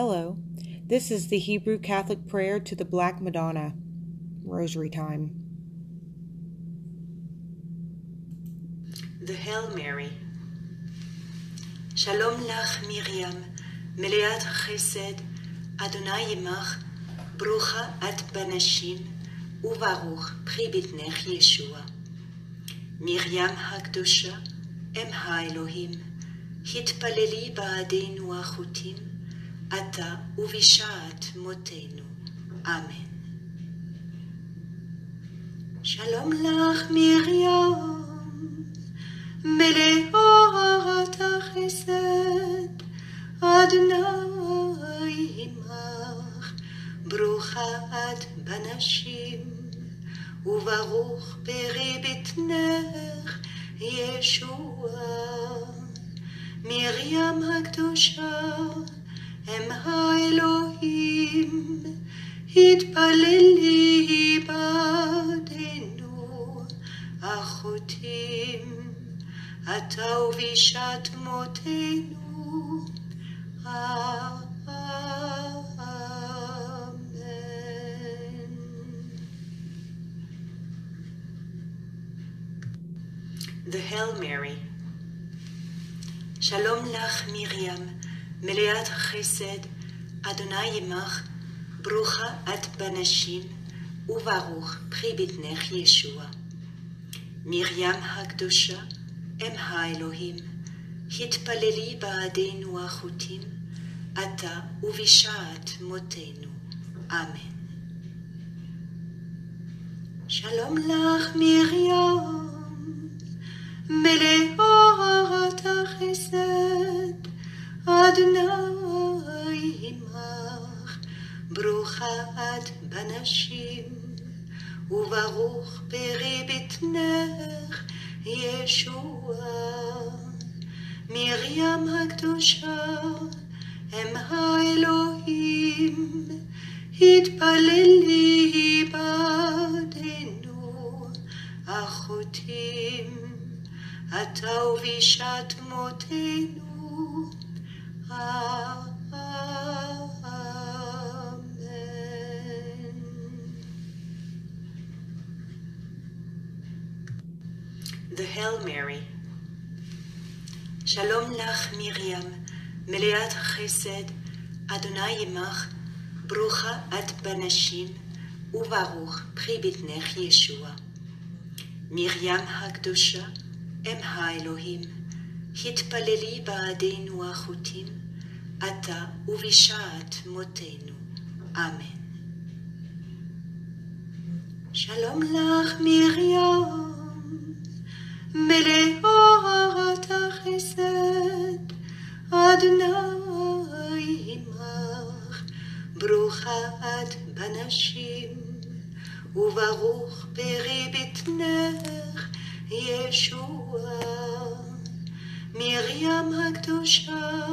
Hello, this is the Hebrew Catholic prayer to the Black Madonna. Rosary time. The Hail Mary. Shalom lach Miriam, מלאת חסד, אדוני עמך, ברוכה את בנשים, וברוך פרי בטנך ישוע. מרים הקדושה, אם האלוהים, התפללי בעדינו החוטים, עתה ובשעת מותנו. אמן. שלום לך מרים, מלאת החסד, אדוני עמך, ברוכה את בנשים, וברוך פרי בטנך ישוע. מרים הקדושה, מלאת חסד, אדוני עמך, ברוכה את בנשים, וברוך פרי בטנך ישוע. מרים הקדושה, אם האלוהים, התפללי בעדינו החוטאים, עתה ובשעת מותנו. אמן. שלום לך מרים, מלאת החסד, אדוני עמך, ברוכה את בנשים, וברוך פרי בטנך ישוע. מרים הקדושה, אם האלוהים, התפללי בעדנו, החוטאים, עתה ובשעת מותנו. אמן. The Hail Mary. שלום לך מרים, מלאת חסד, אדוני עמך, ברוכה את בנשים, וברוך פרי בטנך ישוע. מרים הקדושה, אם האלוהים, התפללי בעדינו החוטאים, עתה ובשעת מותנו. אמן. שלום לך מרים, מלאת החסד, אדוני עמך, ברוכה את בנשים, וברוך פרי בטנך ישוע. מרים הקדושה,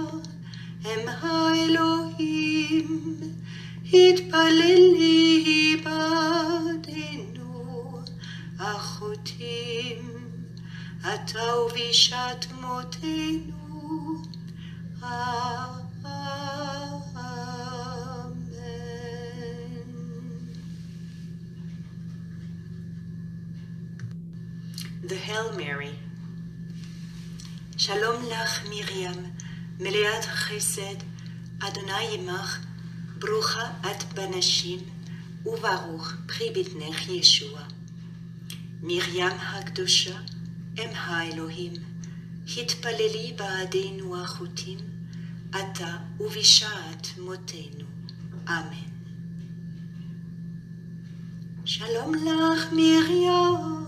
אם האלוהים, התפללי בעדנו, החוטאים, עתה ובשעת מותנו. מלאת חסד, אדוני עמך, ברוכה את בנשים, וברוך פרי בטנך ישוע. מרים הקדושה, אם האלוהים, התפללי בעדינו החוטאים, עתה ובשעת מותנו. אמן. שלום לך מרים,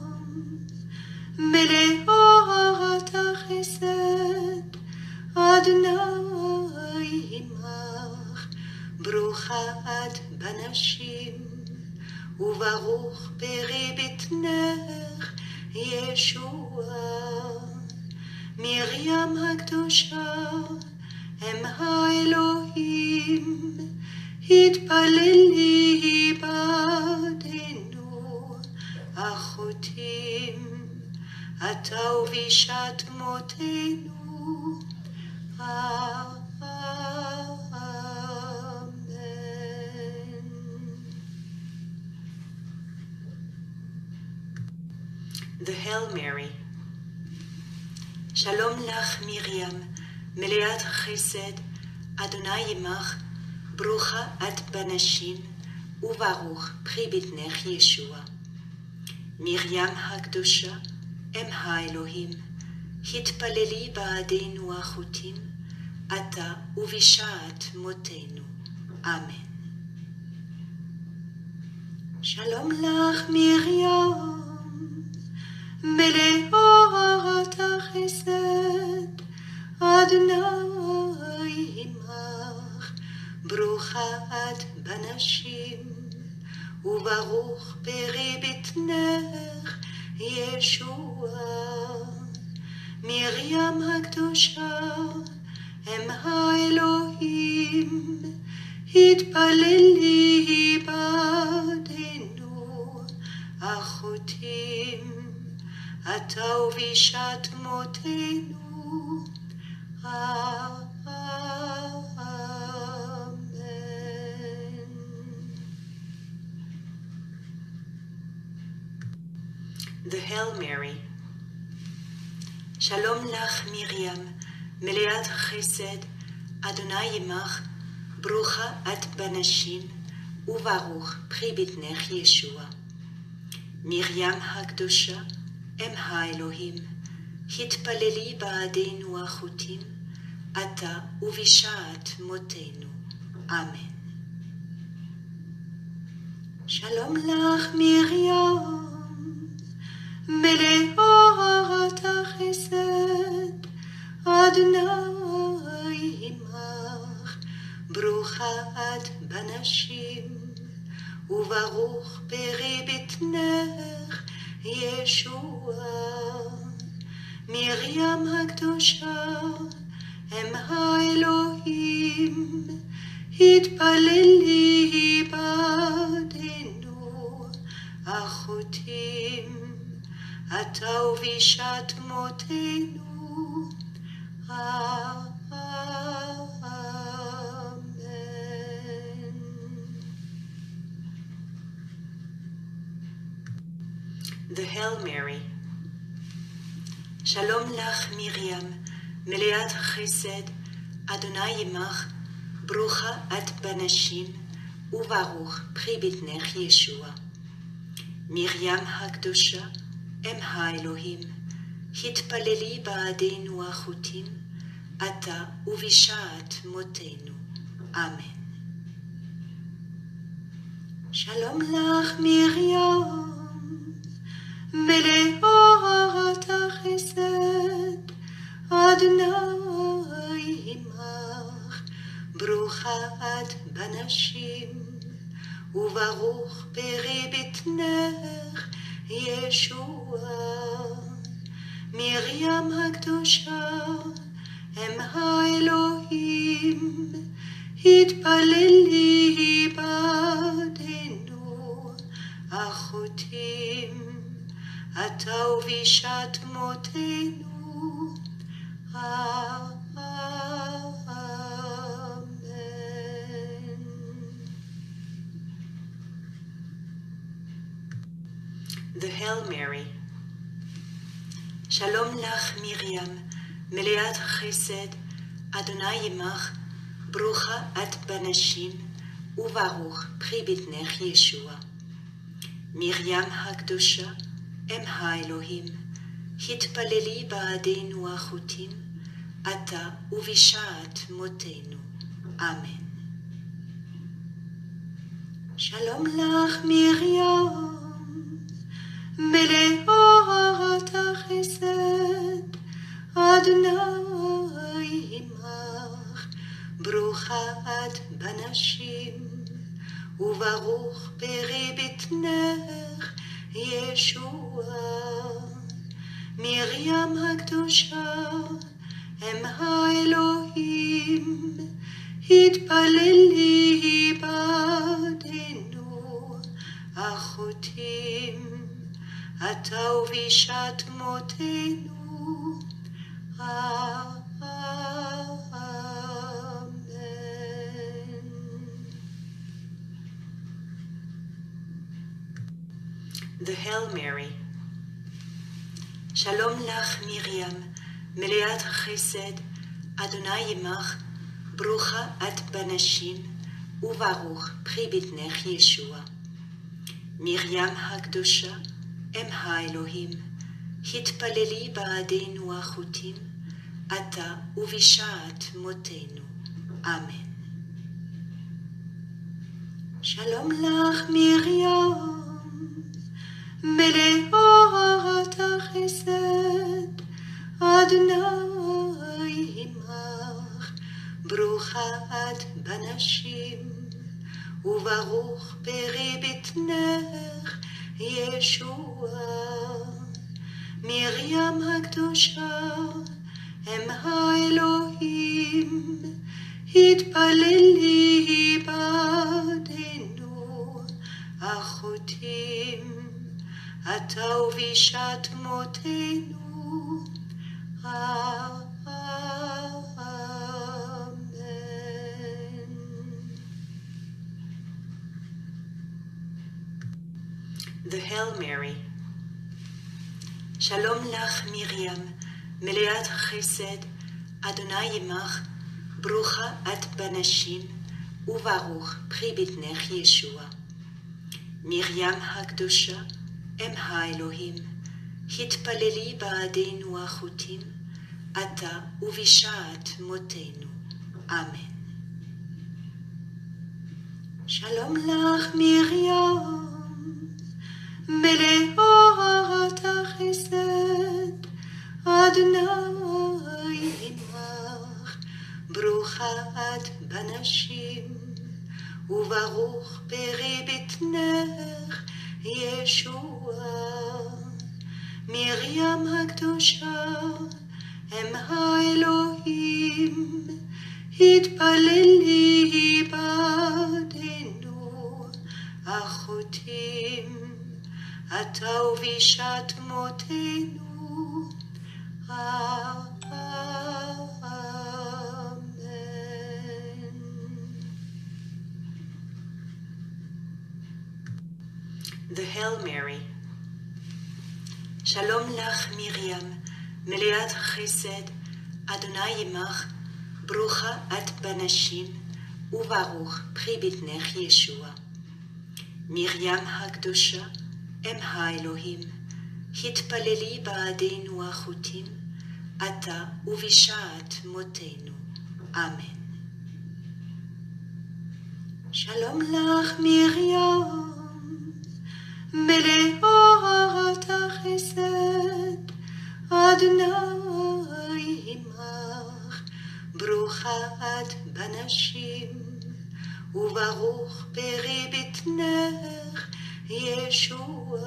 מלאת החסד, אדוני עמך, ברוכה בנשים, וברוך פרי בטנך ישוע. מרים הקדושה, אם האלוהים, התפללי בעדנו, החוטאים, עתה ובשעת מותנו. The Hail Mary. Shalom lach Miriam, Meleat Chesed, Adonai Imach, Brucha at Banashin, Uvaruch, Pribitnech Yeshua. Miriam Hagdusha, Em Ha Elohim, Hit palelili ba adin Achutim, עתה ובשעת מותנו. אמן. שלום לך מרים, התפללי בעדנו, החוטאים, עתה ובשעת מותנו. אמן. The Hail Mary. שלום לך מרים, מלאת חסד, אדוני עמך, ברוכה את בנשים, וברוך פרי בטנך ישוע. מרים הקדושה, אם האלוהים, התפללי בעדינו החוטאים, עתה ובשעת מותנו. אמן. שלום לך מרים, מלאת החסד, אדוני עמך, ברוכה את בנשים, וברוך פרי בטנך ישוע. מרים הקדושה, אם האלוהים, התפללי בעדנו, החוטאים, עתה ובשעת מותנו. אמן. The Hail Mary. שלום לך מרים, מלאת חסד, אדוני עמך, ברוכה את בנשים, וברוך פרי בטנך ישוע. מרים הקדושה, אם האלוהים, התפללי בעדינו החוטאים, עתה ובשעת מותנו. אמן. שלום לך מרים, מלאת החסד, אדוני עמך, ברוכה את בנשים, וברוך פרי בטנך ישוע. מרים הקדושה, אם האלוהים, התפללי בעדנו, החוטאים, עתה ובשעת מותנו. אמן. The Hail Mary. שלום לך מרים, מלאת חסד, אדוני עמך, ברוכה את בנשים, וברוך פרי בטנך ישוע. מרים הקדושה, אם האלוהים, התפללי בעדינו החוטאים, עתה ובשעת מותנו. אמן. שלום לך מרים, מלאת החסד, אדוני עמך, ברוכה את בנשים, וברוך פרי בטנך ישוע. מרים הקדושה, אם האלוהים, התפללי בעדנו, החוטאים, עתה ובשעת מותנו. שלום לך מרים, מלאת חסד, אדוני עמך, ברוכה את בנשים, וברוך פרי בטנך ישוע. מרים הקדושה, אם האלוהים, התפללי בעדינו החוטים, עתה ובשעת מותנו. אמן. שלום לך מרים, מלאת החסד, אדוני עמך, ברוכה את בנשים, וברוך פרי בטנך ישוע. מרים הקדושה, אם האלוהים, התפללי בעדנו, החוטאים, עתה ובשעת מותנו. Amen. The Hail Mary. שלום לך מרים, מלאת חסד, אדוני עמך, ברוכה את בנשים, וברוך פרי בטנך ישוע. מרים הקדושה, אם האלוהים, התפללי בעדינו החוטאים, עתה ובשעת מותנו. אמן. שלום לך מרים, מלאת החסד, אדוני עמך, ברוכה את בנשים, וברוך פרי בטנך ישוע. מרים הקדושה, אם האלוהים, התפללי בעדנו, החוטאים, עתה ובשעת מותנו. Amen. שלום לך מרים, מלאת חסד, אדוני עמך, ברוכה את בנשים, וברוך פרי בטנך ישוע. מרים הקדושה, אם האלוהים, התפללי בעדינו החוטאים, עתה ובשעת מותנו. אמן. שלום לך מרים, מלאת החסד, אדוני עמך, ברוכה את בנשים, וברוך פרי בטנך ישוע.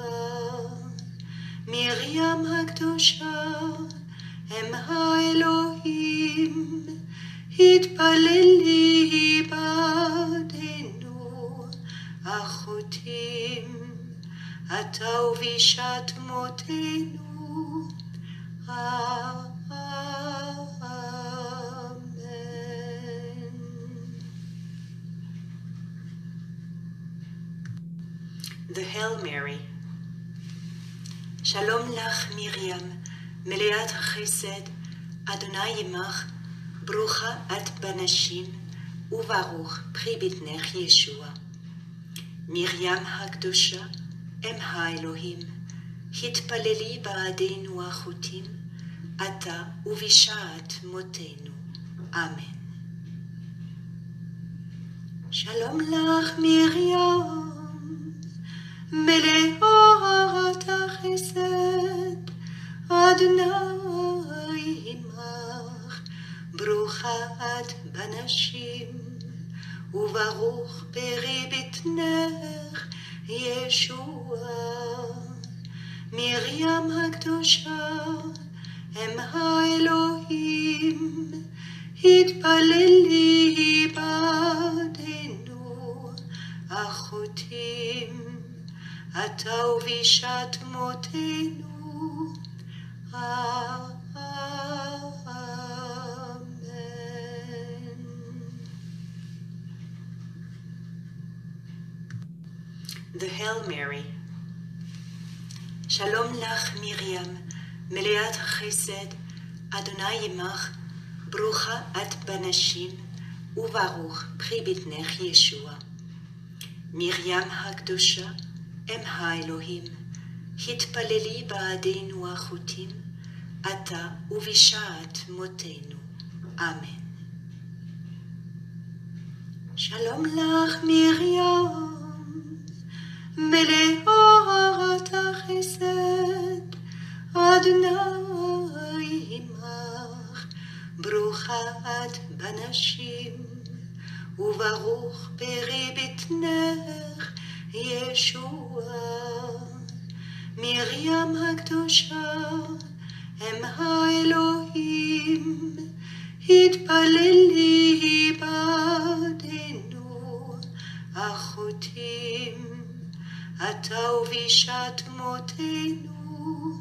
מרים הקדושה, אם האלוהים, התפללי בעדנו, החוטאים, עתה ובשעת מותנו. Amen. The Hail Mary. שלום לך מרים, מלאת חסד, אדוני עמך, ברוכה את בנשים, וברוך פרי בטנך ישוע. מרים הקדושה, אם האלוהים, התפללי בעדינו החוטאים, עתה ובשעת מותנו. אמן. שלום לך מרים, מלאת החסד, אדוני עמך, ברוכה את בנשים, וברוך פרי בטנך ישוע. מרים הקדושה, אם האלוהים, התפללי בעדנו, החוטאים, עתה ובשעת מותנו. Amen. The Hail Mary. שלום לך מרים, מלאת החסד, אדוני עמך, ברוכה את בנשים, וברוך פרי בטנך ישוע. מרים הקדושה, אם האלוהים, התפללי בעדינו החוטים, עתה ובשעת מותנו. אמן. שלום לך מרים, מלאת החסד, אדוני עמך, ברוכה את בנשים, וברוך פרי בטנך ישוע. מרים הקדושה, אם האלוהים, התפללי בעדנו, החוטאים, אתה ובשעת מותנו.